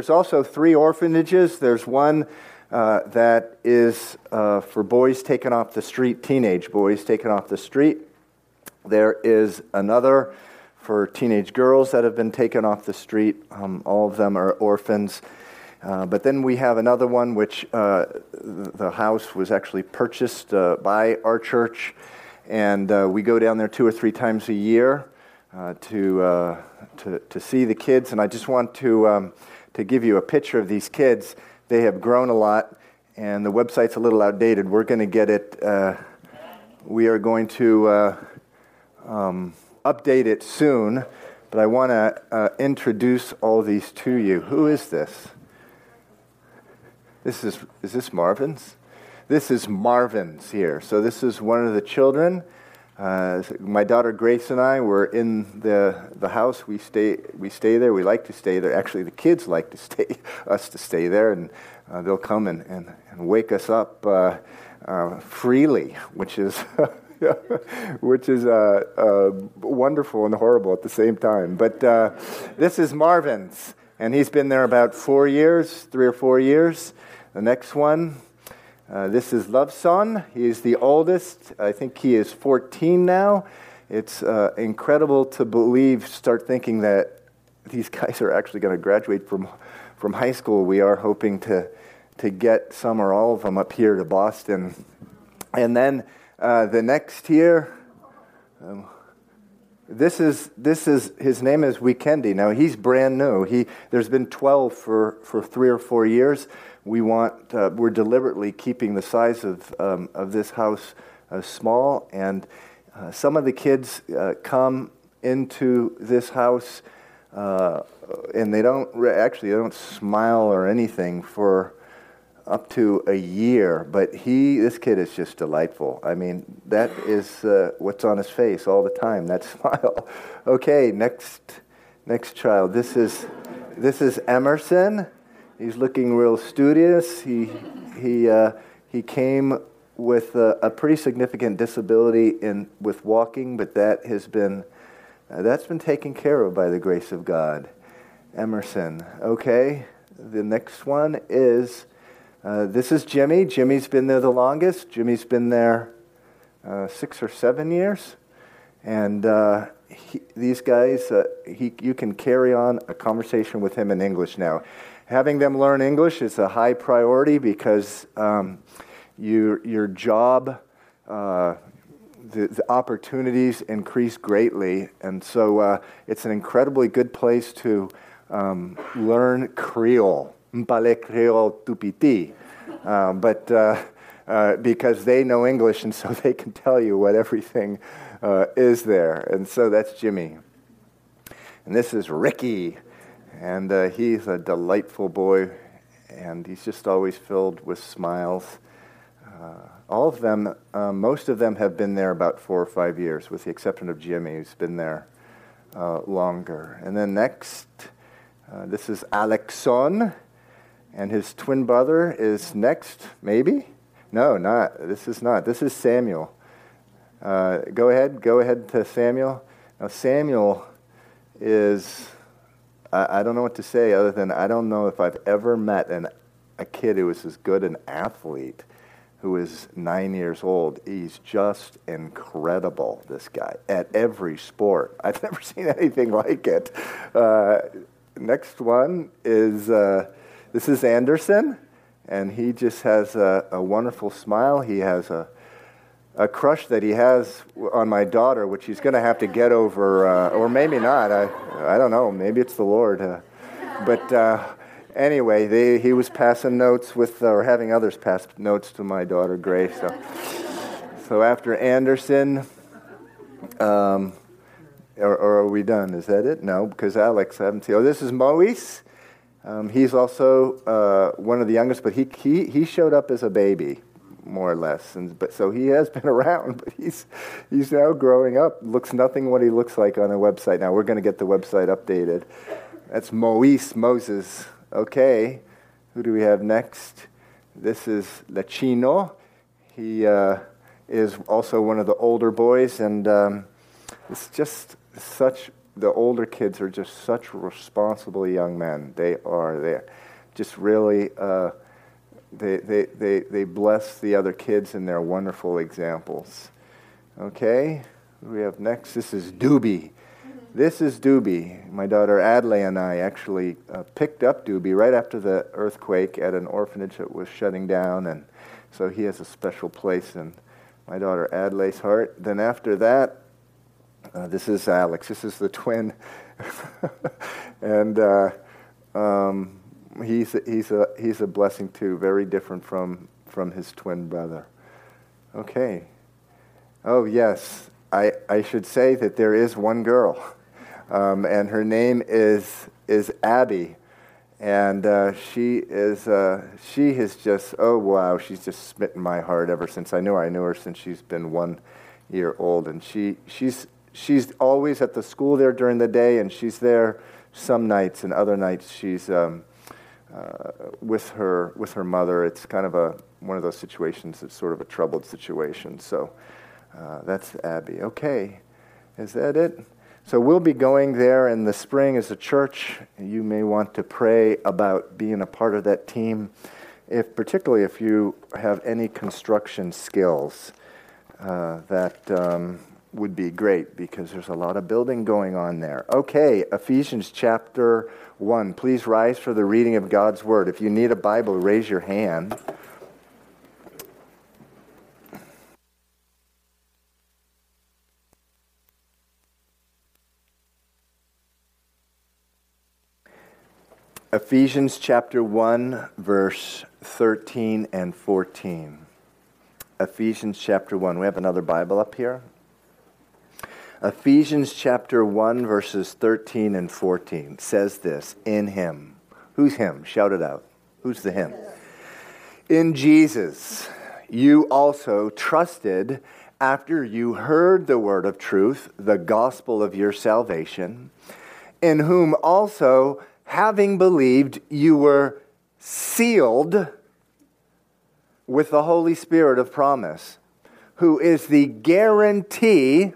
There's also three orphanages. There's one uh, that is uh, for boys taken off the street, teenage boys taken off the street. There is another for teenage girls that have been taken off the street. Um, all of them are orphans. Uh, but then we have another one, which uh, the house was actually purchased uh, by our church, and uh, we go down there two or three times a year uh, to, uh, to, to see the kids. And I just want to, um, to give you a picture of these kids. They have grown a lot, and the website's a little outdated. We're going to get it, uh, we are going to uh, um, update it soon, but I want to uh, introduce all these to you. Who is this? This is, is this Marvin's? This is Marvin's here. So this is one of the children. Uh, my daughter Grace and I were in the, the house. We stay, we stay there. We like to stay there. Actually, the kids like to stay, us to stay there, and uh, they'll come and, and, and wake us up uh, uh freely, which is, which is uh, uh, wonderful and horrible at the same time. But this is Marvin's, and he's been there about four years, three or four years. The next one, uh, this is Loveson. He is the oldest. I think he is 14 now. It's uh, incredible to believe, start thinking that these guys are actually going to graduate from, from high school. We are hoping to, to get some or all of them up here to Boston. And then uh, the next year, um, this is this is his name is Weekendi. Now he's brand new. He there's been 12 for for three or four years we want, uh, we're deliberately keeping the size of, um, of this house uh, small. And uh, some of the kids uh, come into this house uh, and they don't, re- actually, they don't smile or anything for up to a year. But he, this kid is just delightful. I mean, that is uh, what's on his face all the time, that smile. okay, next, next child. This is, this is Emerson. He's looking real studious. He, he, uh, he came with a, a, pretty significant disability in, with walking, but that has been, uh, that's been taken care of by the grace of God. Emerson. Okay, the next one is uh, this is Jimmy. Jimmy's been there the longest. Jimmy's been there uh, six or seven years. And uh, he, these guys, uh, he, you can carry on a conversation with him in English now having them learn English is a high priority because um, you, your job, uh, the, the, opportunities increase greatly. And so uh, it's an incredibly good place to um, learn Creole. M'pale Creole tupiti. Uh, but uh, uh, because they know English and so they can tell you what everything uh, is there. And so that's Jimmy. And this is Ricky. And uh, he's a delightful boy, and he's just always filled with smiles. Uh, all of them, uh, most of them have been there about four or five years, with the exception of Jimmy, who's been there uh, longer. And then next, uh, this is Alexon, and his twin brother is next, maybe? No, not. This is not. This is Samuel. Uh, go ahead. Go ahead to Samuel. Now, Samuel is I, I don't know what to say other than I don't know if I've ever met an, a kid who was as good an athlete who is nine years old. He's just incredible, this guy, at every sport. I've never seen anything like it. Uh, next one is uh, this is Anderson, and he just has a, a wonderful smile. He has a a crush that he has on my daughter, which he's going to have to get over, uh, or maybe not. I, I don't know. Maybe it's the Lord. Uh, but uh, anyway, they, he was passing notes with, or having others pass notes to my daughter Grace. So, so after Anderson, um, or, or, are we done? Is that it? No, because Alex, I haven't seen. Oh, this is Moise. Um, he's also uh, one of the youngest, but he, he, he showed up as a baby more or less. And, but so he has been around, but he's he's now growing up. Looks nothing what he looks like on a website. Now we're going to get the website updated. That's Moise Moses. Okay, who do we have next? This is Lachino. He uh, is also one of the older boys, and um, it's just such the older kids are just such responsible young men. They are. They just really. Uh, they, they, they, they bless the other kids and they're wonderful examples. Okay, we have next. This is Doobie. This is Doobie. My daughter Adley and I actually uh, picked up Doobie right after the earthquake at an orphanage that was shutting down, and so he has a special place in my daughter Adley's heart. Then after that, uh, this is Alex. This is the twin, and uh, um, he's a, he's a he's a blessing too. Very different from from his twin brother. Okay. Oh yes, I I should say that there is one girl, um, and her name is is Abby, and uh, she is uh, she has just oh wow she's just smitten my heart ever since I knew her. I knew her since she's been one year old, and she she's she's always at the school there during the day, and she's there some nights, and other nights she's um, uh, with her with her mother. It's kind of a one of those situations that's sort of a troubled situation. So uh, that's Abby. Okay, is that it? So we'll be going there in the spring as a church. You may want to pray about being a part of that team, if particularly if you have any construction skills. Uh, that um, would be great because there's a lot of building going on there. Okay, Ephesians chapter 1. Please rise for the reading of God's word. If you need a Bible, raise your hand. Ephesians chapter 1, verse 13 and 14. Ephesians chapter 1. We have another Bible up here. Ephesians chapter 1, verses 13 and 14 says this In him. Who's him? Shout it out. Who's the him? In Jesus, you also trusted after you heard the word of truth, the gospel of your salvation, in whom also, having believed, you were sealed with the Holy Spirit of promise, who is the guarantee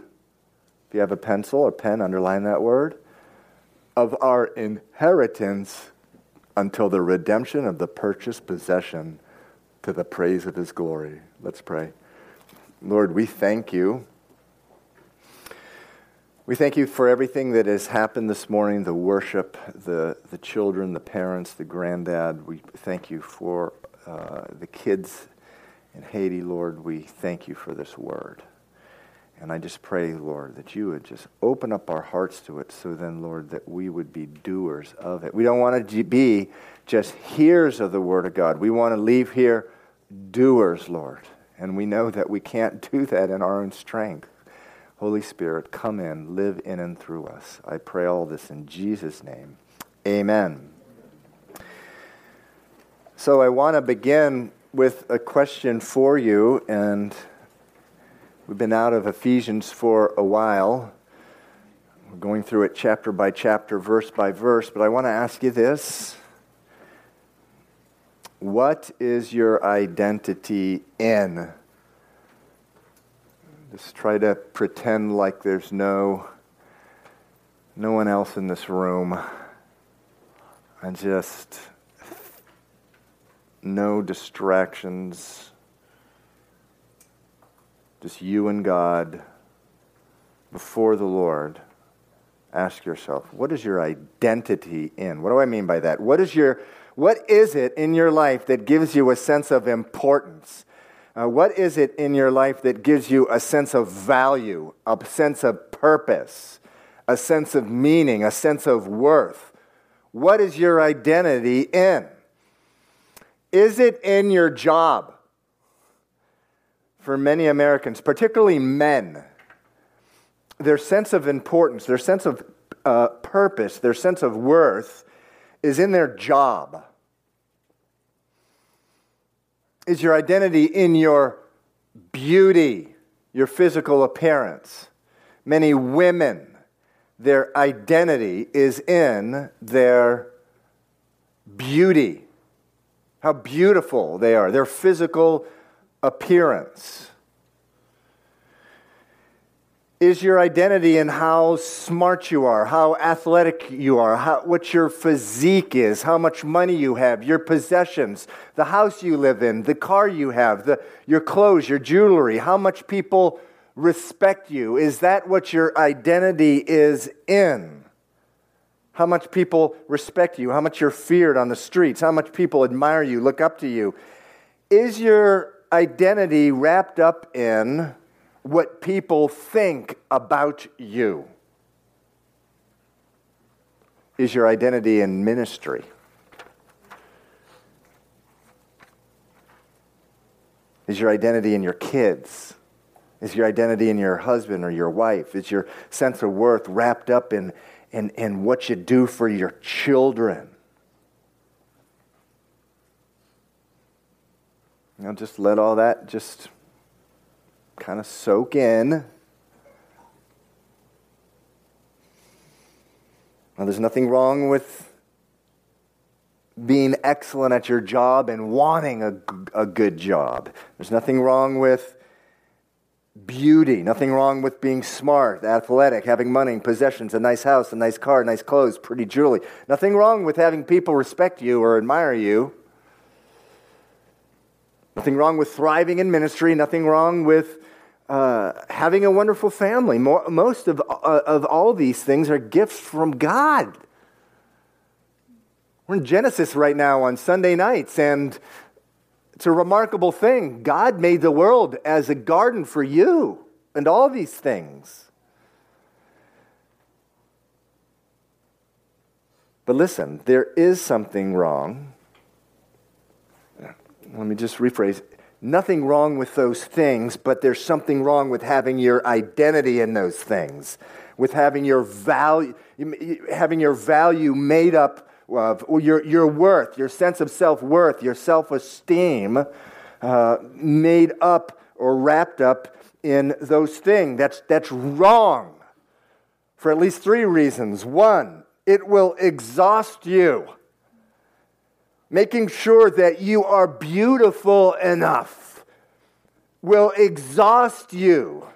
you have a pencil or pen, underline that word. Of our inheritance until the redemption of the purchased possession to the praise of his glory. Let's pray. Lord, we thank you. We thank you for everything that has happened this morning the worship, the, the children, the parents, the granddad. We thank you for uh, the kids in Haiti, Lord. We thank you for this word. And I just pray, Lord, that you would just open up our hearts to it so then, Lord, that we would be doers of it. We don't want to be just hearers of the Word of God. We want to leave here doers, Lord. And we know that we can't do that in our own strength. Holy Spirit, come in, live in and through us. I pray all this in Jesus' name. Amen. So I want to begin with a question for you, and We've been out of Ephesians for a while. We're going through it chapter by chapter, verse by verse, but I want to ask you this. What is your identity in? Just try to pretend like there's no no one else in this room. And just no distractions just you and God before the Lord, ask yourself, what is your identity in? What do I mean by that? What is your what is it in your life that gives you a sense of importance? Uh, what is it in your life that gives you a sense of value, a sense of purpose, a sense of meaning, a sense of worth? What is your identity in? Is it in your job? For many Americans, particularly men, their sense of importance, their sense of uh, purpose, their sense of worth is in their job. Is your identity in your beauty, your physical appearance? Many women, their identity is in their beauty, how beautiful they are, their physical appearance. Is your identity in how smart you are, how athletic you are, how, what your physique is, how much money you have, your possessions, the house you live in, the car you have, the, your clothes, your jewelry, how much people respect you? Is that what your identity is in? How much people respect you, how much you're feared on the streets, how much people admire you, look up to you? Is your identity wrapped up in what people think about you? Is your identity in ministry? Is your identity in your kids? Is your identity in your husband or your wife? Is your sense of worth wrapped up in, in, in what you do for your children? You know, just let all that just kind of soak in. Now, there's nothing wrong with being excellent at your job and wanting a, a good job. There's nothing wrong with beauty, nothing wrong with being smart, athletic, having money, possessions, a nice house, a nice car, nice clothes, pretty jewelry. Nothing wrong with having people respect you or admire you. Nothing wrong with thriving in ministry, nothing wrong with uh, having a wonderful family. More, most of, uh, of all these things are gifts from God. We're in Genesis right now on Sunday nights, and it's a remarkable thing. God made the world as a garden for you and all these things. But listen, there is something wrong. Let me just rephrase nothing wrong with those things, but there's something wrong with having your identity in those things, with having your value, having your value made up of your, your worth, your sense of self worth, your self esteem uh, made up or wrapped up in those things. That's, that's wrong for at least three reasons. One, it will exhaust you making sure that you are beautiful enough will exhaust you.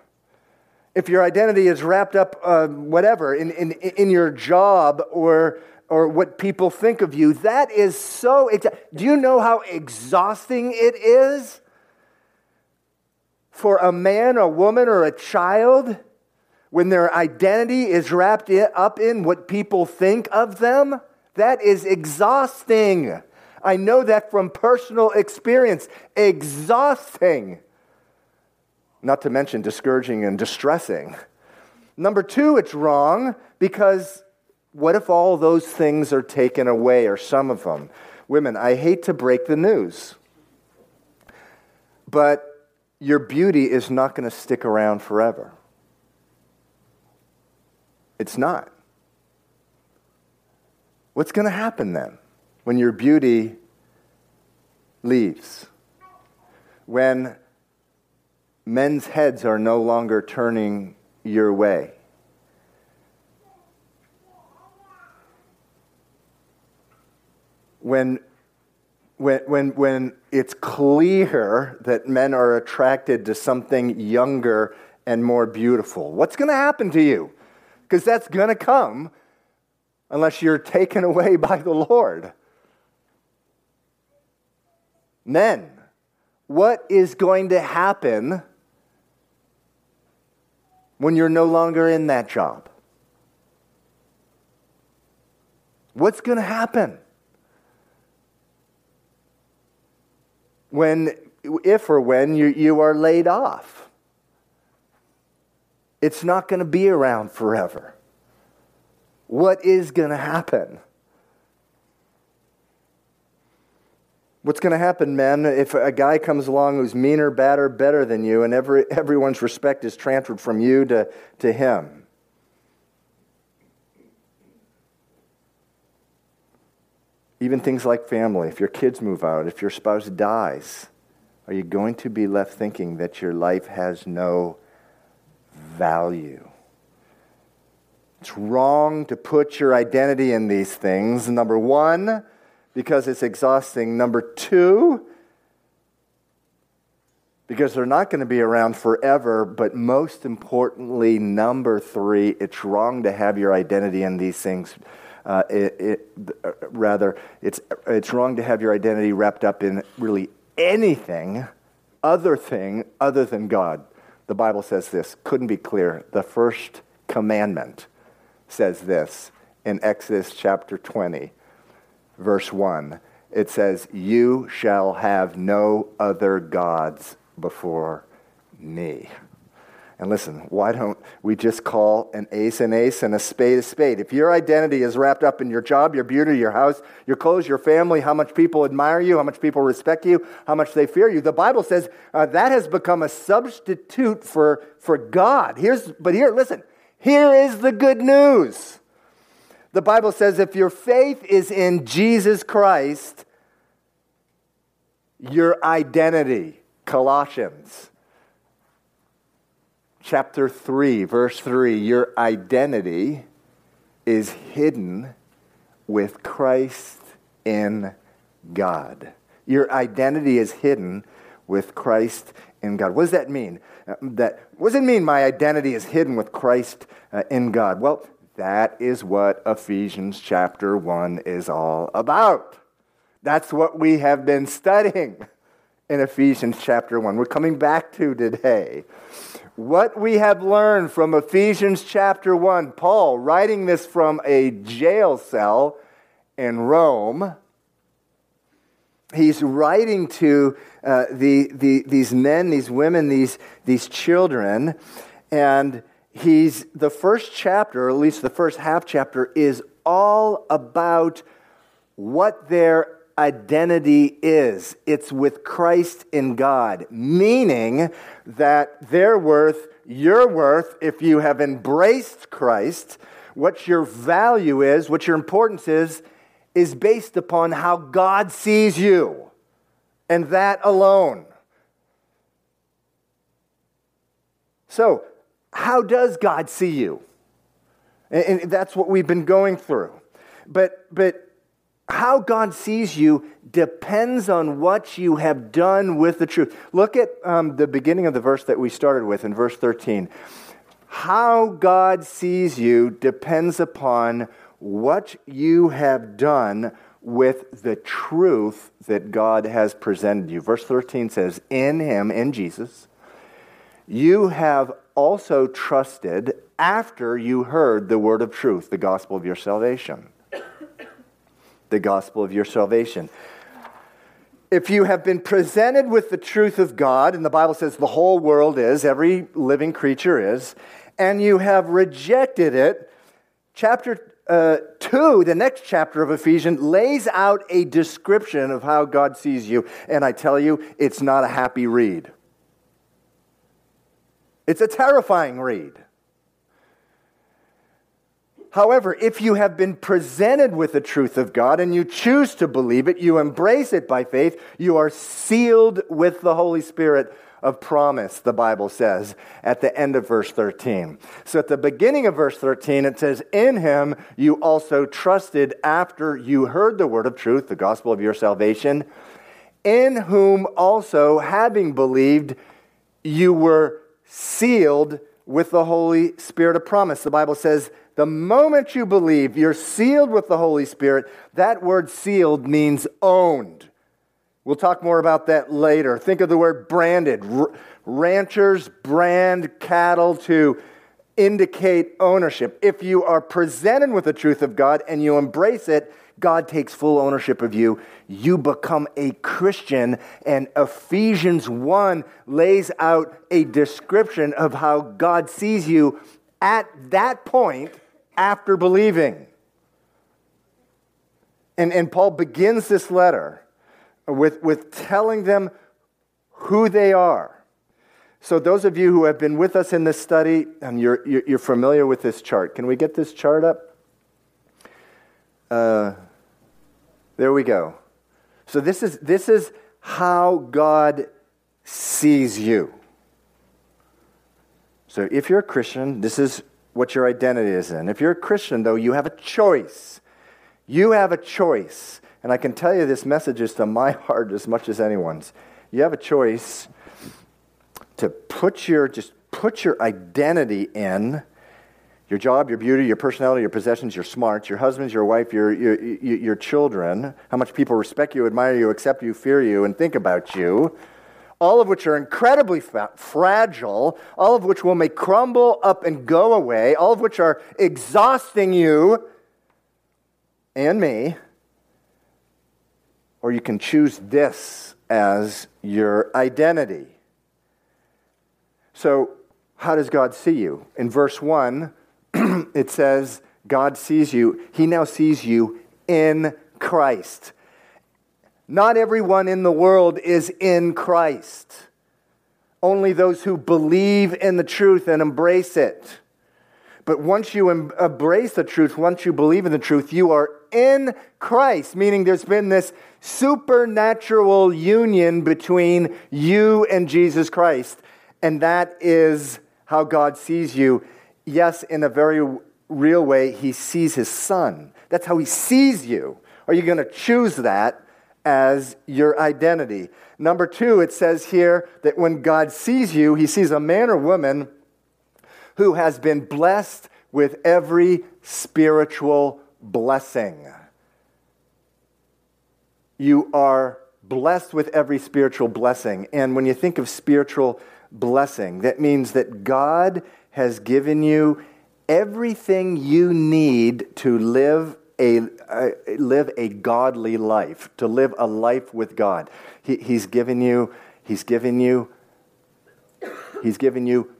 If your identity is wrapped up, uh, whatever, in, in, in your job or, or what people think of you, that is so. Do you know how exhausting it is for a man, a woman, or a child when their identity is wrapped up in what people think of them? That is exhausting. I know that from personal experience. Exhausting. Not to mention discouraging and distressing. Number two, it's wrong because what if all those things are taken away, or some of them? Women, I hate to break the news, but your beauty is not going to stick around forever. It's not. What's going to happen then? When your beauty leaves, when men's heads are no longer turning your way. When, when, when, when it's clear that men are attracted to something younger and more beautiful, what's going to happen to you? Because that's going to come unless you're taken away by the Lord. Men, what is going to happen when you're no longer in that job? What's going to happen? When, if or when you, you are laid off, it's not going to be around forever. What is going to happen? What's going to happen, men, if a guy comes along who's meaner, badder, better than you, and every, everyone's respect is transferred from you to, to him? Even things like family, if your kids move out, if your spouse dies, are you going to be left thinking that your life has no value? It's wrong to put your identity in these things. Number one, because it's exhausting. Number two, because they're not going to be around forever. But most importantly, number three, it's wrong to have your identity in these things. Uh, it, it, uh, rather, it's, it's wrong to have your identity wrapped up in really anything other thing other than God. The Bible says this, couldn't be clear. The first commandment says this in Exodus chapter 20, verse 1. It says, You shall have no other gods before me. And listen, why don't we just call an ace an ace and a spade a spade? If your identity is wrapped up in your job, your beauty, your house, your clothes, your family, how much people admire you, how much people respect you, how much they fear you, the Bible says uh, that has become a substitute for, for God. Here's, but here, listen, here is the good news. The Bible says if your faith is in Jesus Christ, your identity, Colossians chapter 3, verse 3 your identity is hidden with Christ in God. Your identity is hidden with Christ in God. What does that mean? Uh, that what does it mean my identity is hidden with Christ uh, in God? Well, that is what Ephesians chapter 1 is all about. That's what we have been studying in Ephesians chapter 1. We're coming back to today what we have learned from Ephesians chapter 1, Paul writing this from a jail cell in Rome. He's writing to uh, the, the, these men, these women, these, these children, and he's the first chapter, or at least the first half chapter, is all about what their identity is. It's with Christ in God, meaning that their worth, your worth, if you have embraced Christ, what your value is, what your importance is, is based upon how God sees you, and that alone. So, how does God see you? And, that's what we've been going through. But, but how God sees you depends on what you have done with the truth. Look at um, the beginning of the verse that we started with in verse 13. How God sees you depends upon what you have done with the truth that God has presented you. Verse 13 says, In Him, in Jesus, you have also trusted after you heard the word of truth, the gospel of your salvation the gospel of your salvation. If you have been presented with the truth of God, and the Bible says the whole world is, every living creature is, and you have rejected it, chapter uh, 2, the next chapter of Ephesians, lays out a description of how God sees you. And I tell you, it's not a happy read. It's a terrifying read. However, if you have been presented with the truth of God and you choose to believe it, you embrace it by faith, you are sealed with the Holy Spirit of promise, the Bible says at the end of verse 13. So at the beginning of verse 13, it says, In him you also trusted after you heard the word of truth, the gospel of your salvation, in whom also, having believed, you were sealed with the Holy Spirit of promise. The Bible says, the moment you believe, you're sealed with the Holy Spirit. That word sealed means owned. We'll talk more about that later. Think of the word branded. Ranchers brand cattle to indicate ownership. If you are presented with the truth of God and you embrace it, God takes full ownership of you. You become a Christian. And Ephesians 1 lays out a description of how God sees you at that point after believing. And, and Paul begins this letter with, with telling them who they are. So, those of you who have been with us in this study, and you're, you're familiar with this chart, can we get this chart up? Uh, there we go. So, this is, this is how God sees you. So, if you're a Christian, this is what your identity is in. If you're a Christian, though, you have a choice. You have a choice. And I can tell you this message is to my heart as much as anyone's. You have a choice to put your just put your identity in your job, your beauty, your personality, your possessions, your smarts, your husbands, your wife, your, your, your, children, how much people respect you, admire you, accept you, fear you, and think about you, all of which are incredibly fa- fragile, all of which will may crumble up and go away, all of which are exhausting you and me. Or you can choose this as your identity. So, how does God see you? In verse 1, it says, God sees you. He now sees you in Christ. Not everyone in the world is in Christ. Only those who believe in the truth and embrace it. But once you em- embrace the truth, once you believe in the truth, you are in Christ, meaning there's been this supernatural union between you and Jesus Christ. And that is how God sees you yes, in a very real way, he sees his son. That's how he sees you. Are you going to choose that as your identity? Number two, it says here that when God sees you, he sees a man or woman who has been blessed with every spiritual blessing. You are blessed with every spiritual blessing. And when you think of spiritual blessing, that means that God has given you everything you need to live a, uh, live a godly life, to live a life with God. He, he's given you, he's given you, he's given you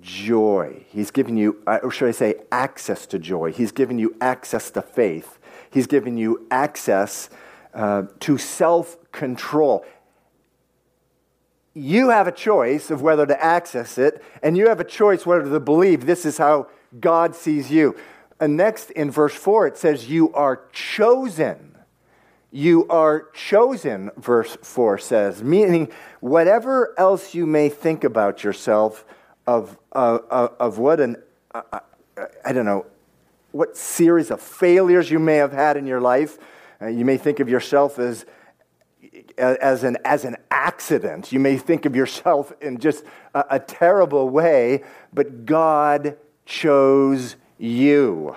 joy. He's given you, uh, or should I say, access to joy. He's given you access to faith. He's given you access uh, to self control you have a choice of whether to access it, and you have a choice whether to believe this is how God sees you. And next in verse 4, it says, You are chosen. You are chosen, verse 4 says, meaning whatever else you may think about yourself, of, uh, uh, of what an, uh, uh I don't know, what series of failures you may have had in your life. Uh, you may think of yourself as as an, as an accident. You may think of yourself in just a, a terrible way, but God chose you.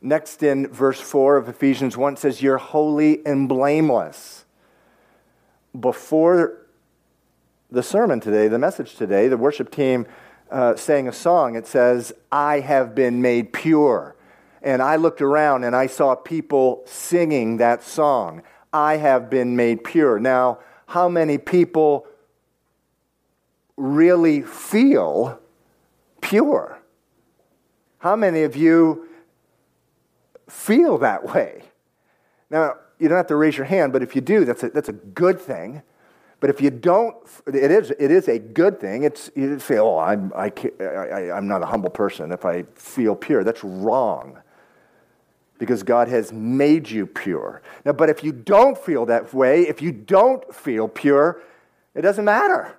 Next in verse 4 of Ephesians 1 says, You're holy and blameless. Before the sermon today, the message today, the worship team uh, sang a song. It says, I have been made pure. And I looked around and I saw people singing that song. I have been made pure. Now, how many people really feel pure? How many of you feel that way? Now, you don't have to raise your hand, but if you do, that's a, that's a good thing. But if you don't, it is, it is a good thing. It's, you say, oh, I'm, I, I, I'm not a humble person if I feel pure. That's wrong because God has made you pure. Now, but if you don't feel that way, if you don't feel pure, it doesn't matter.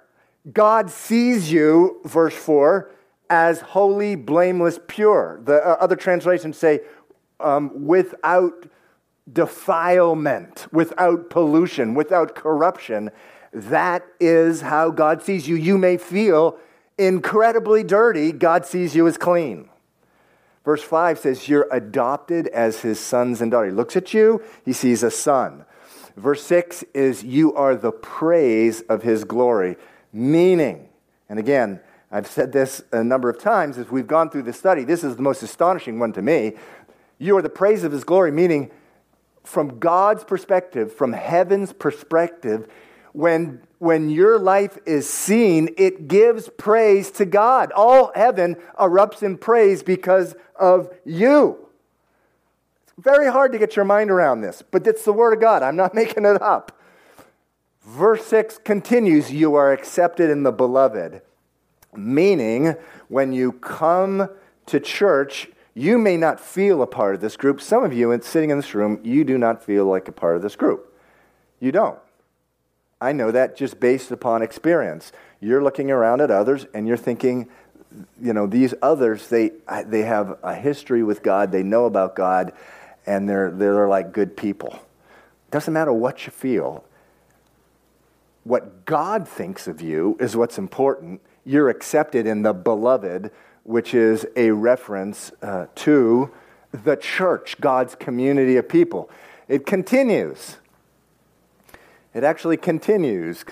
God sees you, verse 4, as holy, blameless, pure. The uh, other translations say um, without defilement, without pollution, without corruption. That is how God sees you. You may feel incredibly dirty, God sees you as clean. Verse 5 says, You're adopted as his sons and daughters. He looks at you, he sees a son. Verse 6 is, You are the praise of his glory. Meaning, and again, I've said this a number of times as we've gone through the study. This is the most astonishing one to me. You are the praise of his glory, meaning, from God's perspective, from heaven's perspective, when, when your life is seen, it gives praise to God. All heaven erupts in praise because of you. It's very hard to get your mind around this, but it's the Word of God. I'm not making it up. Verse 6 continues You are accepted in the beloved, meaning when you come to church, you may not feel a part of this group. Some of you sitting in this room, you do not feel like a part of this group. You don't. I know that just based upon experience. You're looking around at others and you're thinking, you know, these others, they, they have a history with God, they know about God, and they're, they're like good people. Doesn't matter what you feel. what God thinks of you is what's important. You're accepted in the beloved, which is a reference uh, to the church, God's community of people. It continues. It actually continues.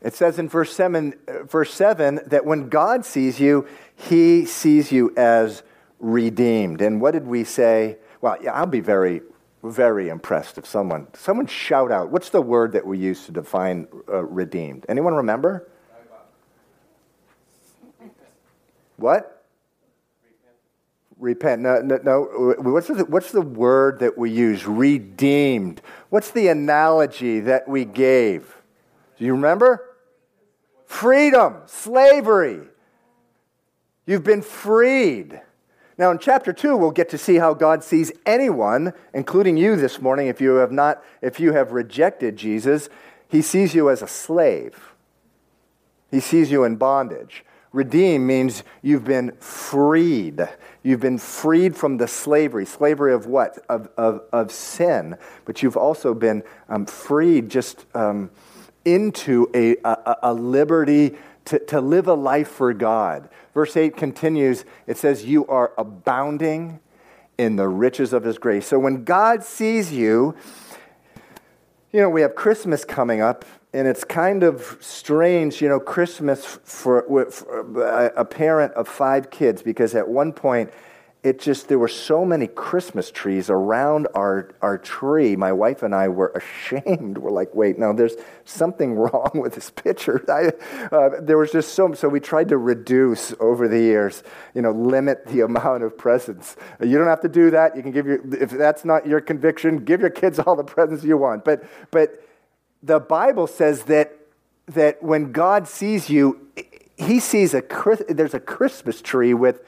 It says in verse 7, verse 7 that when God sees you, he sees you as redeemed. And what did we say? Well, yeah, I'll be very, very impressed if someone, someone shout out, what's the word that we use to define uh, redeemed? Anyone remember? What? Repent. No, no, no. What's the, what's the word that we use? Redeemed. What's the analogy that we gave? Do you remember? Freedom, slavery. You've been freed. Now, in chapter 2, we'll get to see how God sees anyone, including you this morning, if you have not, if you have rejected Jesus. He sees you as a slave. He sees you in bondage. Redeem means you've been freed. You've been freed from the slavery. Slavery of what? Of, of, of sin. But you've also been um, freed just um, into a, a, a liberty to, to live a life for God. Verse 8 continues it says, You are abounding in the riches of His grace. So when God sees you, you know, we have Christmas coming up, and it's kind of strange, you know, Christmas for, for a parent of five kids, because at one point, it just there were so many christmas trees around our, our tree. My wife and i were ashamed. We're like wait no there's something wrong with this picture. I, uh, there was just so so we tried to reduce over the years you know limit the amount of presents. You don't have to do that. You can give your if that's not your conviction give your kids all the presents you want. But but the bible says that that when god sees you he sees a there's a christmas tree with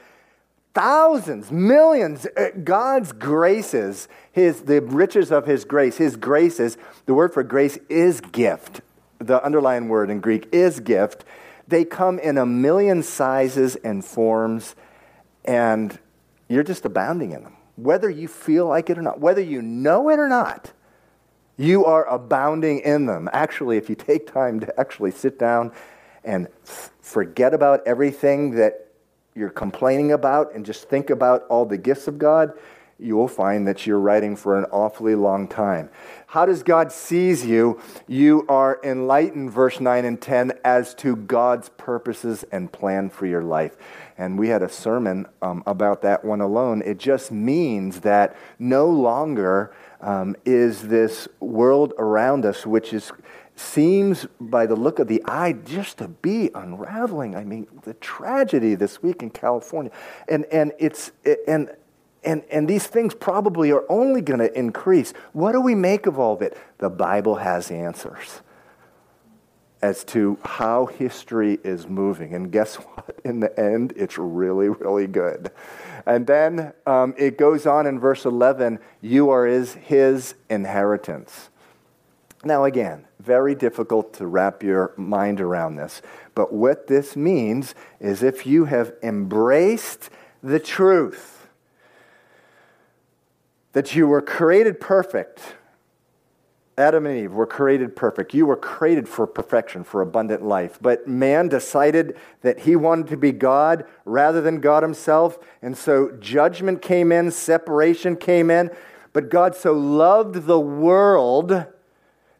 thousands, millions. Uh, God's graces, his, the riches of his grace, his graces, the word for grace is gift. The underlying word in Greek is gift. They come in a million sizes and forms, and you're just abounding in them. Whether you feel like it or not, whether you know it or not, you are abounding in them. Actually, if you take time to actually sit down and forget about everything that you're complaining about and just think about all the gifts of God, you will find that you're writing for an awfully long time. How does God sees you? You are enlightened, verse 9 and 10, as to God's purposes and plan for your life. And we had a sermon um, about that one alone. It just means that no longer um, is this world around us, which is seems, by the look of the eye, just to be unraveling. I mean, the tragedy this week in California, and and it's and. And, and these things probably are only going to increase. What do we make of all of it? The Bible has answers as to how history is moving. And guess what? In the end, it's really, really good. And then um, it goes on in verse 11 you are his, his inheritance. Now, again, very difficult to wrap your mind around this. But what this means is if you have embraced the truth that you were created perfect, Adam and Eve were created perfect. You were created for perfection, for abundant life. But man decided that he wanted to be God rather than God himself. And so judgment came in, separation came in. But God so loved the world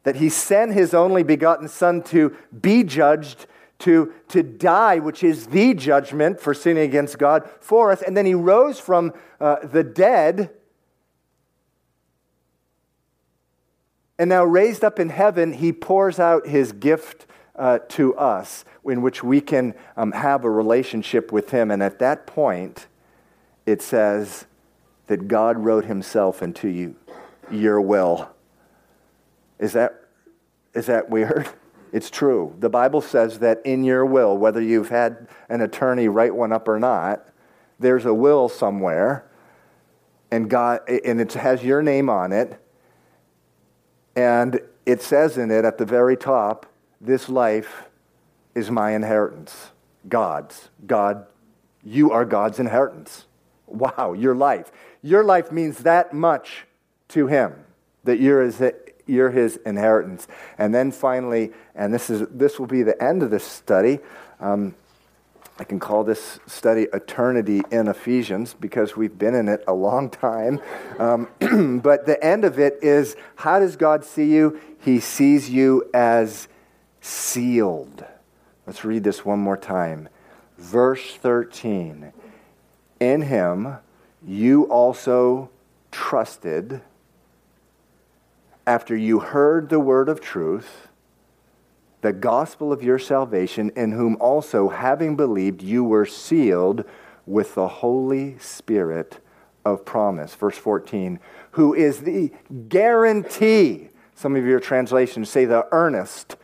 that he sent his only begotten Son to be judged, to, to die, which is the judgment for sinning against God for us. And then he rose from uh, the dead. And now, raised up in heaven, he pours out his gift uh, to us in which we can um, have a relationship with him. And at that point, it says that God wrote himself into you, your will. Is that, is that weird? It's true. The Bible says that in your will, whether you've had an attorney write one up or not, there's a will somewhere, and God, and it has your name on it, and it says in it at the very top, "This life is my inheritance." God's. God, you are God's inheritance. Wow, your life. Your life means that much to Him that you're His you're his inheritance. And then finally, and this, is, this will be the end of this study, um, I can call this study Eternity in Ephesians because we've been in it a long time. Um, but the end of it is how does God see you? He sees you as sealed. Let's read this one more time. Verse 13 In him you also trusted after you heard the word of truth, the gospel of your salvation, in whom also, having believed, you were sealed with the Holy Spirit of promise. Verse 14, who is the guarantee. Some of your translations say the earnest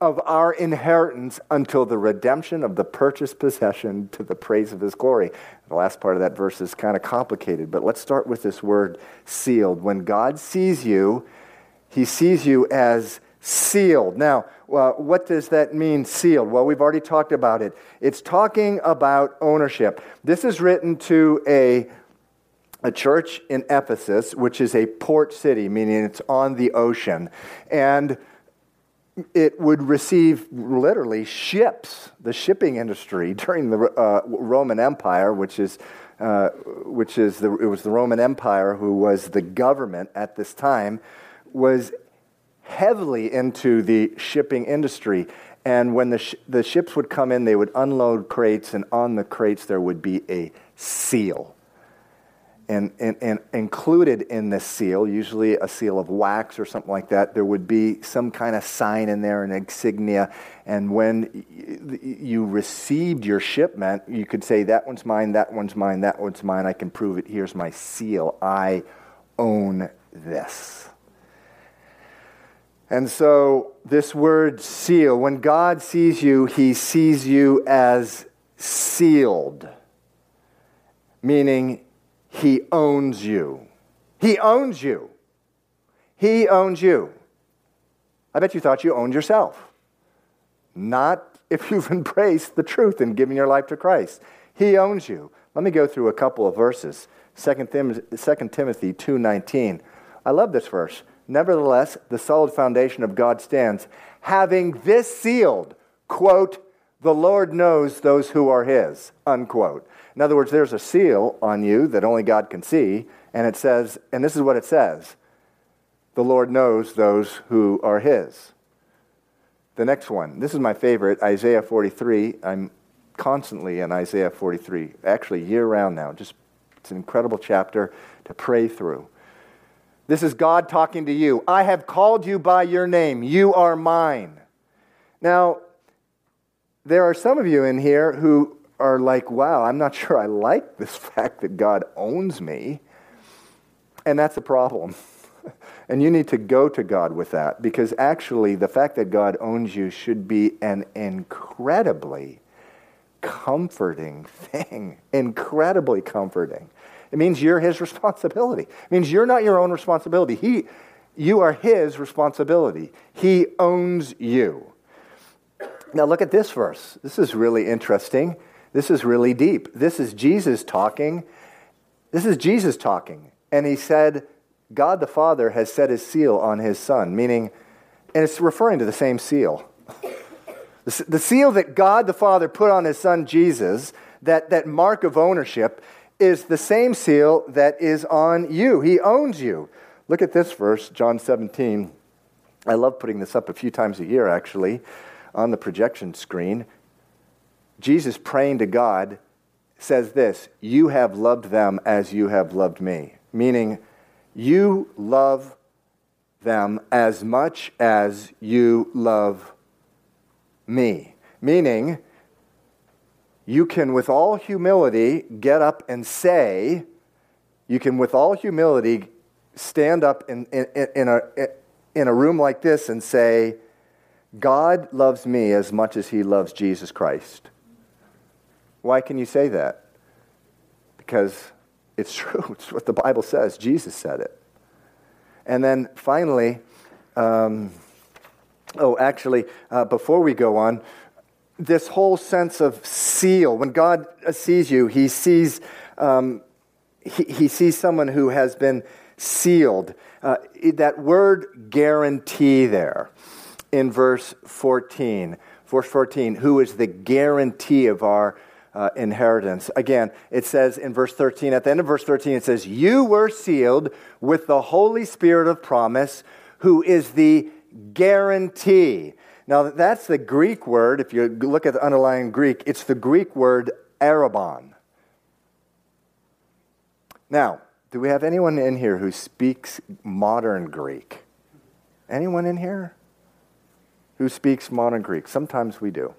of our inheritance until the redemption of the purchased possession to the praise of his glory. The last part of that verse is kind of complicated, but let's start with this word sealed. When God sees you, he sees you as sealed. Now, uh, what does that mean, sealed? Well, we've already talked about it. It's talking about ownership. This is written to a a church in Ephesus, which is a port city, meaning it's on the ocean. And it would receive literally ships, the shipping industry during the uh, Roman Empire, which is, uh, which is the, it was the Roman Empire who was the government at this time, was heavily into the shipping industry. And when the, sh- the ships would come in, they would unload crates, and on the crates there would be a seal and, and, and, included in this seal, usually a seal of wax or something like that, there would be some kind of sign in there, an insignia. And when you received your shipment, you could say, That one's mine, that one's mine, that one's mine. I can prove it. Here's my seal. I own this. And so, this word seal, when God sees you, he sees you as sealed, meaning he owns you. He owns you. He owns you. I bet you thought you owned yourself. Not if you've embraced the truth and given your life to Christ. He owns you. Let me go through a couple of verses. 2 Timothy 2:19. I love this verse. Nevertheless, the solid foundation of God stands, having this sealed, quote, the Lord knows those who are his, unquote. In other words, there's a seal on you that only God can see, and it says, and this is what it says the Lord knows those who are his. The next one, this is my favorite, Isaiah 43. I'm constantly in Isaiah 43, actually year round now. Just it's an incredible chapter to pray through. This is God talking to you. I have called you by your name. You are mine. Now, there are some of you in here who are like, wow, I'm not sure I like this fact that God owns me. And that's a problem. and you need to go to God with that because actually, the fact that God owns you should be an incredibly comforting thing. Incredibly comforting. It means you're his responsibility. It means you're not your own responsibility. He, you are his responsibility. He owns you. Now, look at this verse. This is really interesting. This is really deep. This is Jesus talking. This is Jesus talking. And he said, God the Father has set his seal on his Son, meaning, and it's referring to the same seal. The seal that God the Father put on his Son Jesus, that, that mark of ownership, is the same seal that is on you. He owns you. Look at this verse, John 17. I love putting this up a few times a year, actually, on the projection screen. Jesus praying to God says this You have loved them as you have loved me. Meaning, you love them as much as you love me. Meaning, you can, with all humility, get up and say, you can, with all humility, stand up in, in, in, a, in a room like this and say, God loves me as much as he loves Jesus Christ. Why can you say that? Because it's true. It's what the Bible says. Jesus said it. And then finally, um, oh, actually, uh, before we go on, this whole sense of seal. When God sees you, He sees um, he, he sees someone who has been sealed. Uh, that word guarantee there in verse 14. Verse 14, who is the guarantee of our uh, inheritance. Again, it says in verse 13, at the end of verse 13, it says, You were sealed with the Holy Spirit of promise, who is the guarantee. Now, that's the Greek word. If you look at the underlying Greek, it's the Greek word arrabon. Now, do we have anyone in here who speaks modern Greek? Anyone in here who speaks modern Greek? Sometimes we do.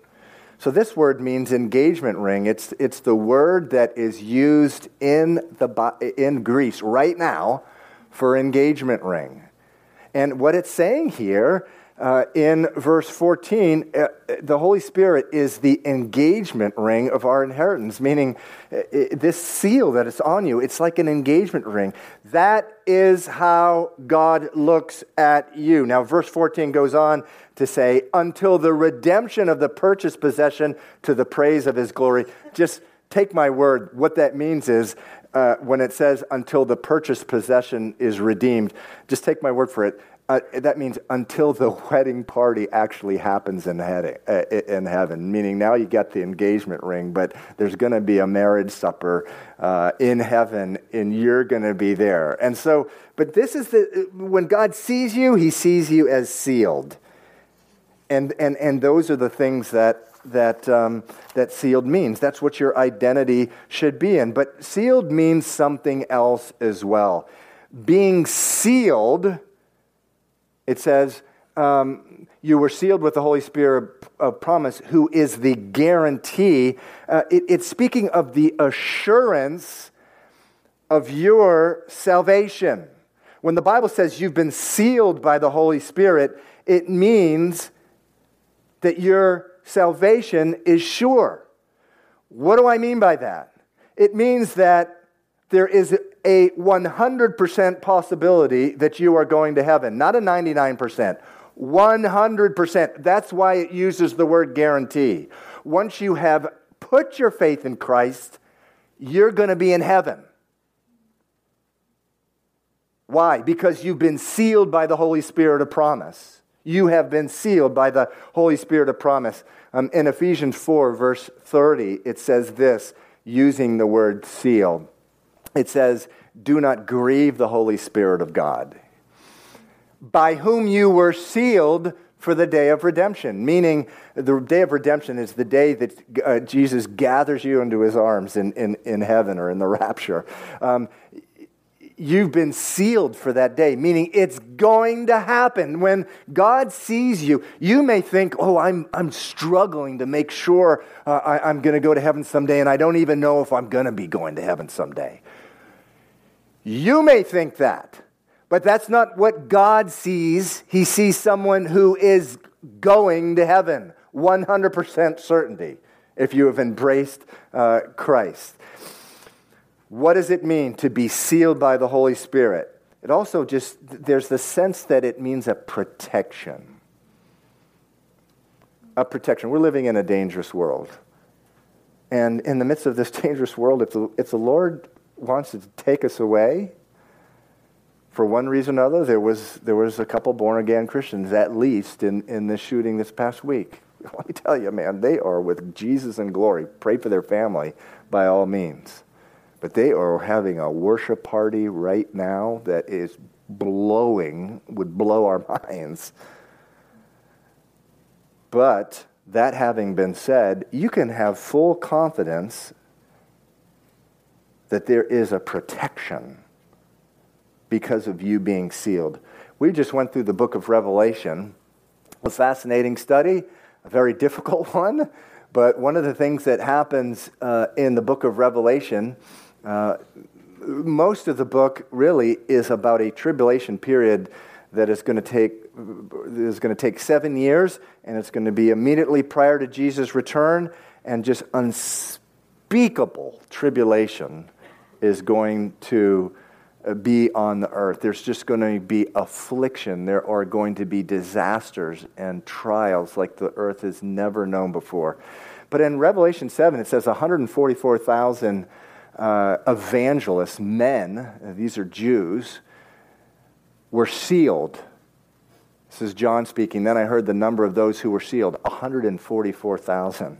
So this word means engagement ring. It's, it's the word that is used in, the, in Greece right now for engagement ring. And what it's saying here uh, in verse 14, uh, the Holy Spirit is the engagement ring of our inheritance, meaning uh, this seal that is on you, it's like an engagement ring. That is how God looks at you. Now, verse 14 goes on to say, until the redemption of the purchased possession to the praise of his glory. Just take my word. What that means is uh, when it says until the purchased possession is redeemed, just take my word for it uh, that means until the wedding party actually happens in, uh, in heaven, meaning now you get the engagement ring, but there's going to be a marriage supper uh, in heaven, and you're going to be there. And so, but this is the, when God sees you, he sees you as sealed. And, and, and those are the things that, that, um, that sealed means. That's what your identity should be in. But sealed means something else as well. Being sealed it says, um, You were sealed with the Holy Spirit of promise, who is the guarantee. Uh, it, it's speaking of the assurance of your salvation. When the Bible says you've been sealed by the Holy Spirit, it means that your salvation is sure. What do I mean by that? It means that there is a 100% possibility that you are going to heaven, not a 99%. 100%. That's why it uses the word guarantee. Once you have put your faith in Christ, you're going to be in heaven. Why? Because you've been sealed by the Holy Spirit of promise. You have been sealed by the Holy Spirit of promise. Um, in Ephesians 4, verse 30, it says this using the word seal it says, Do not grieve the Holy Spirit of God, by whom you were sealed for the day of redemption. Meaning, the day of redemption is the day that uh, Jesus gathers you into his arms in, in, in heaven or in the rapture. Um, you've been sealed for that day, meaning it's going to happen. When God sees you, you may think, oh, I'm, I'm struggling to make sure uh, I, I'm going to go to heaven someday, and I don't even know if I'm going to be going to heaven someday. You may think that, but that's not what God sees. He sees someone who is going to heaven, 100% certainty, if you have embraced uh, Christ. What does it mean to be sealed by the Holy Spirit? It also just, there's the sense that it means a protection. A protection. We're living in a dangerous world. And in the midst of this dangerous world, if the, if the Lord wants to take us away for one reason or another. There was, there was a couple born again Christians, at least, in, in this shooting this past week. Let me tell you, man, they are with Jesus in glory. Pray for their family by all means. But they are having a worship party right now that is blowing, would blow our minds. But that having been said, you can have full confidence that there is a protection because of you being sealed. We just went through the book of Revelation. A fascinating study, a very difficult one, but one of the things that happens uh, in the book of Revelation, uh, most of the book really is about a tribulation period that is going to take is going to take seven years, and it's going to be immediately prior to Jesus' return, and just unspeakable tribulation is going to uh, be on the earth. There's just going to be affliction. There are going to be disasters and trials like the earth has never known before. But in Revelation 7, it says 144,000 uh, evangelists, men, these are Jews, were sealed. This is John speaking. Then I heard the number of those who were sealed 144,000.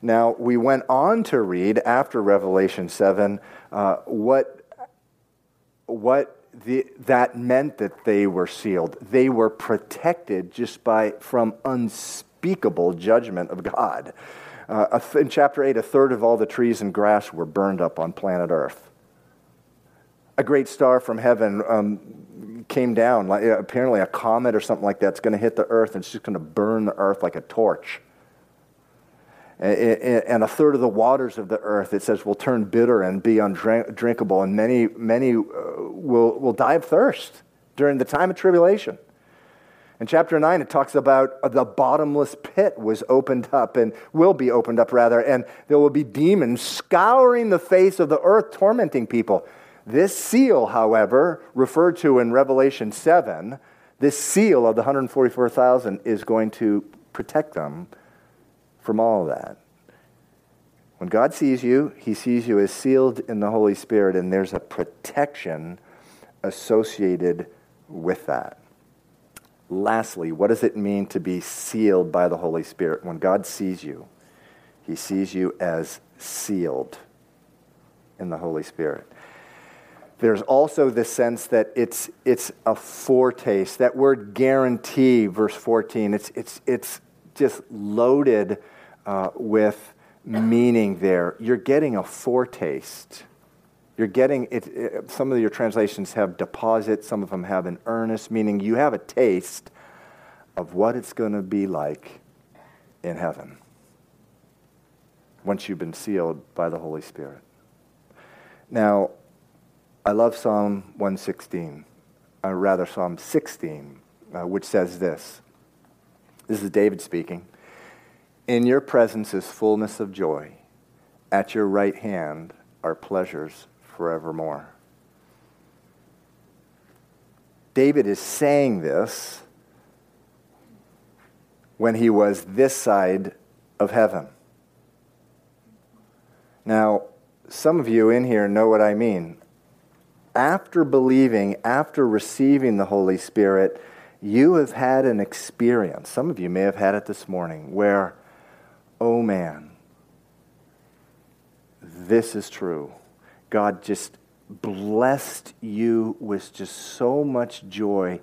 Now, we went on to read after Revelation 7 uh, what, what the, that meant that they were sealed. They were protected just by from unspeakable judgment of God. Uh, in chapter 8, a third of all the trees and grass were burned up on planet Earth. A great star from heaven um, came down, like, apparently a comet or something like that's going to hit the earth and it's just going to burn the earth like a torch and a third of the waters of the earth, it says, will turn bitter and be undrinkable, and many, many uh, will, will die of thirst during the time of tribulation. In chapter 9, it talks about the bottomless pit was opened up and will be opened up, rather, and there will be demons scouring the face of the earth, tormenting people. This seal, however, referred to in Revelation 7, this seal of the 144,000 is going to protect them from all of that. When God sees you, he sees you as sealed in the Holy Spirit, and there's a protection associated with that. Lastly, what does it mean to be sealed by the Holy Spirit? When God sees you, he sees you as sealed in the Holy Spirit. There's also the sense that it's, it's a foretaste. That word guarantee, verse 14, it's, it's, it's just loaded uh, with meaning there. You're getting a foretaste. You're getting it, it, Some of your translations have deposit, some of them have an earnest, meaning you have a taste of what it's going to be like in heaven once you've been sealed by the Holy Spirit. Now, I love Psalm 116, or rather Psalm 16, uh, which says this. This is David speaking. In your presence is fullness of joy. At your right hand are pleasures forevermore. David is saying this when he was this side of heaven. Now, some of you in here know what I mean. After believing, after receiving the Holy Spirit, you have had an experience. Some of you may have had it this morning where oh man, this is true. God just blessed you with just so much joy.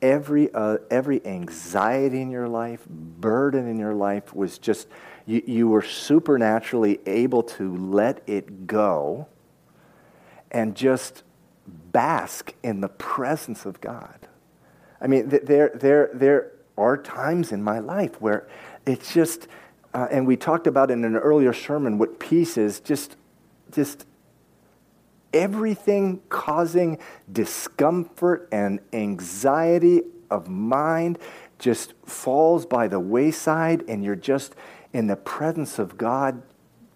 Every, uh, every anxiety in your life, burden in your life was just, you, you were supernaturally able to let it go and just bask in the presence of God. I mean, there, there, there are times in my life where it's just, uh, and we talked about in an earlier sermon what peace is just, just everything causing discomfort and anxiety of mind just falls by the wayside, and you're just in the presence of God,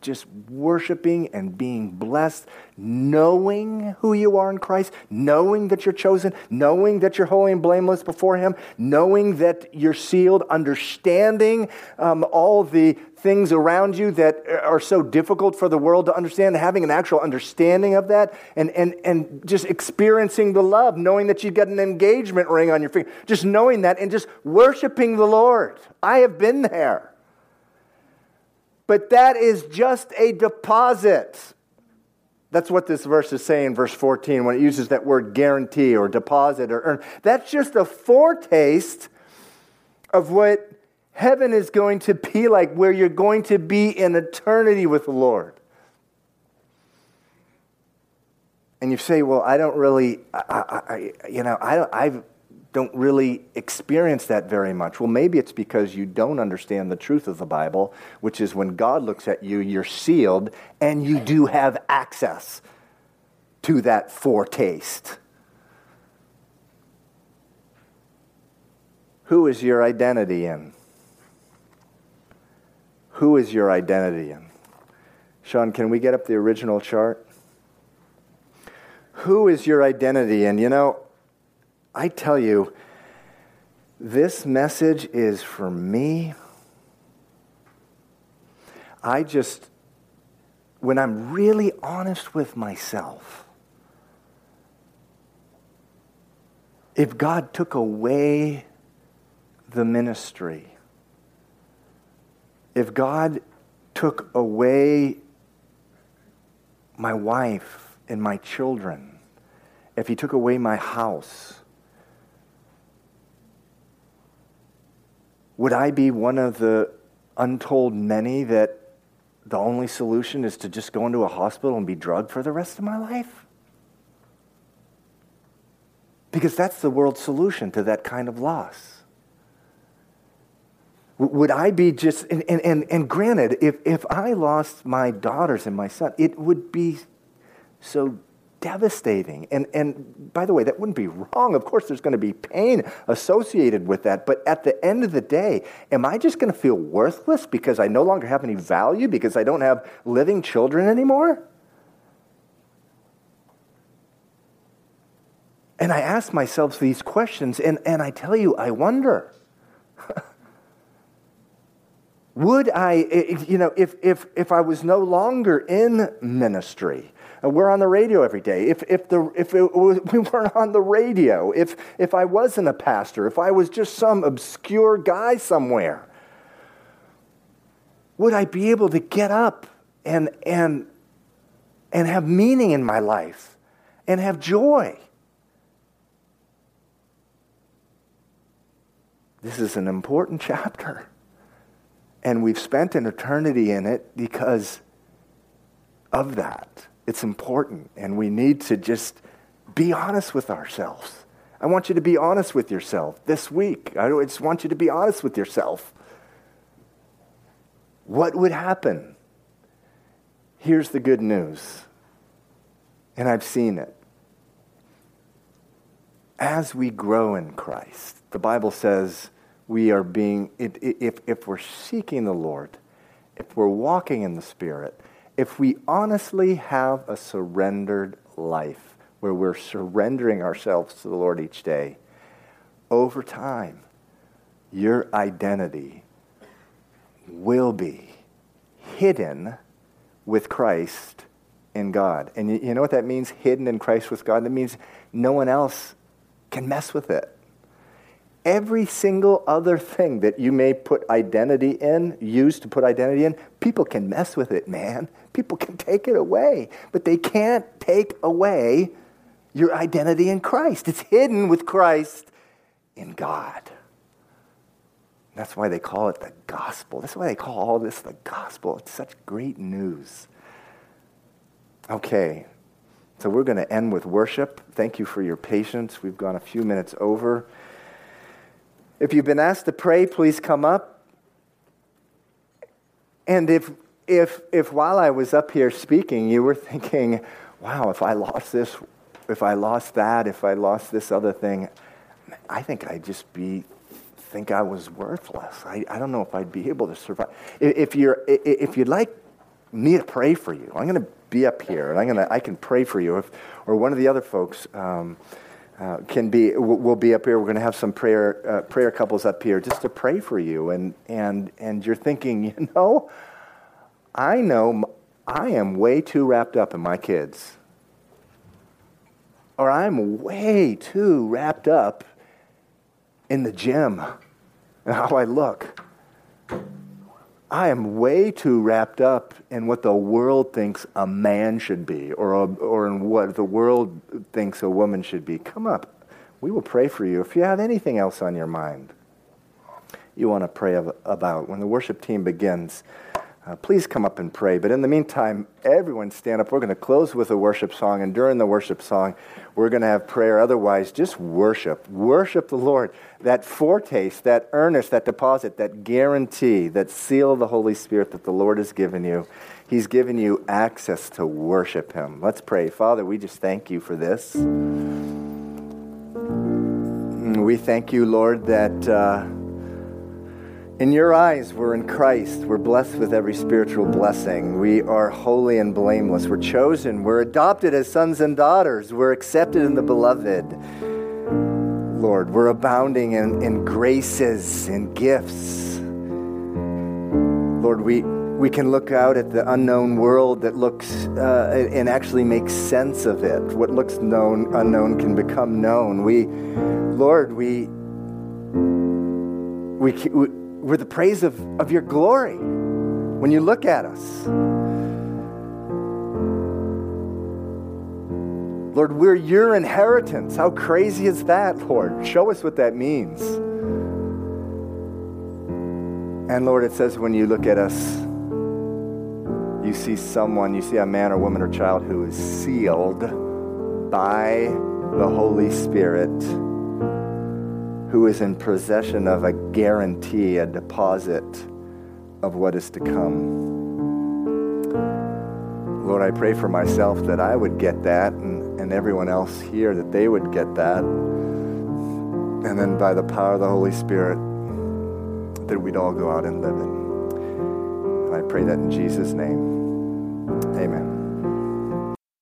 just worshiping and being blessed, knowing who you are in Christ, knowing that you're chosen, knowing that you're holy and blameless before Him, knowing that you're sealed, understanding um, all the things around you that are so difficult for the world to understand, having an actual understanding of that, and, and, and just experiencing the love, knowing that you've got an engagement ring on your finger, just knowing that, and just worshiping the Lord. I have been there. But that is just a deposit. That's what this verse is saying, verse 14, when it uses that word guarantee or deposit or earn. That's just a foretaste of what heaven is going to be like, where you're going to be in eternity with the Lord. And you say, well, I don't really, I, I, you know, I don't, I've, don't really experience that very much. Well, maybe it's because you don't understand the truth of the Bible, which is when God looks at you, you're sealed and you do have access to that foretaste. Who is your identity in? Who is your identity in? Sean, can we get up the original chart? Who is your identity in? You know, I tell you, this message is for me. I just, when I'm really honest with myself, if God took away the ministry, if God took away my wife and my children, if He took away my house, would I be one of the untold many that the only solution is to just go into a hospital and be drugged for the rest of my life? Because that's the world's solution to that kind of loss. Would I be just, and, and, and, and granted, if, if I lost my daughters and my son, it would be so devastating. And, and by the way, that wouldn't be wrong. Of course, there's going to be pain associated with that. But at the end of the day, am I just going to feel worthless because I no longer have any value, because I don't have living children anymore? And I ask myself these questions, and, and I tell you, I wonder. Would I, eh, eh, you know, if, if, if I was no longer in ministry, uh, we're on the radio every day. If, if, the, if it we weren't on the radio, if, if I wasn't a pastor, if I was just some obscure guy somewhere, would I be able to get up and, and, and have meaning in my life and have joy? This is an important chapter. And we've spent an eternity in it because of that. It's important, and we need to just be honest with ourselves. I want you to be honest with yourself this week. I just want you to be honest with yourself. What would happen? Here's the good news, and I've seen it. As we grow in Christ, the Bible says we are being, if, if we're seeking the Lord, if we're walking in the Spirit, if we honestly have a surrendered life where we're surrendering ourselves to the Lord each day, over time, your identity will be hidden with Christ in God. And you, know what that means, hidden in Christ with God? That means no one else can mess with it every single other thing that you may put identity in, use to put identity in, people can mess with it, man. People can take it away, but they can't take away your identity in Christ. It's hidden with Christ in God. That's why they call it the gospel. That's why they call all this the gospel. It's such great news. Okay, so we're going to end with worship. Thank you for your patience. We've gone a few minutes over. If you've been asked to pray, please come up. And if, if, if while I was up here speaking, you were thinking, wow, if I lost this, if I lost that, if I lost this other thing, I think I'd just be think I was worthless. I, I don't know if I'd be able to survive. If, you're, if you'd like me to pray for you, I'm going to be up here and I'm going to, I can pray for you. If, or one of the other folks, um, uh, can be we'll be up here. We're going to have some prayer uh, prayer couples up here just to pray for you, and and and you're thinking, you know, I know I am way too wrapped up in my kids, or I'm way too wrapped up in the gym and how I look. I am way too wrapped up in what the world thinks a man should be or, a, or in what the world thinks a woman should be. Come up. We will pray for you. If you have anything else on your mind you want to pray about, when the worship team begins, uh, please come up and pray. But in the meantime, everyone stand up. We're going to close with a worship song, and during the worship song, we're going to have prayer. Otherwise, just worship. Worship the Lord. That foretaste, that earnest, that deposit, that guarantee, that seal of the Holy Spirit that the Lord has given you. He's given you access to worship Him. Let's pray. Father, we just thank you for this. We thank you, Lord, that. Uh, in your eyes, we're in Christ. We're blessed with every spiritual blessing. We are holy and blameless. We're chosen. We're adopted as sons and daughters. We're accepted in the beloved. Lord, we're abounding in, in graces and gifts. Lord, we, we can look out at the unknown world that looks uh, and actually make sense of it. What looks known, unknown can become known. We Lord, we, we, we're the praise of, of your glory when you look at us. Lord, we're your inheritance. How crazy is that, Lord? Show us what that means. And Lord, it says when you look at us, you see someone, you see a man or woman or child who is sealed by the Holy Spirit, who is in possession of a guarantee, a deposit of what is to come. Lord, I pray for myself that I would get that and everyone else here that they would get that. And then by the power of the Holy Spirit, that we'd all go out and live it. And I pray that in Jesus' name. Amen.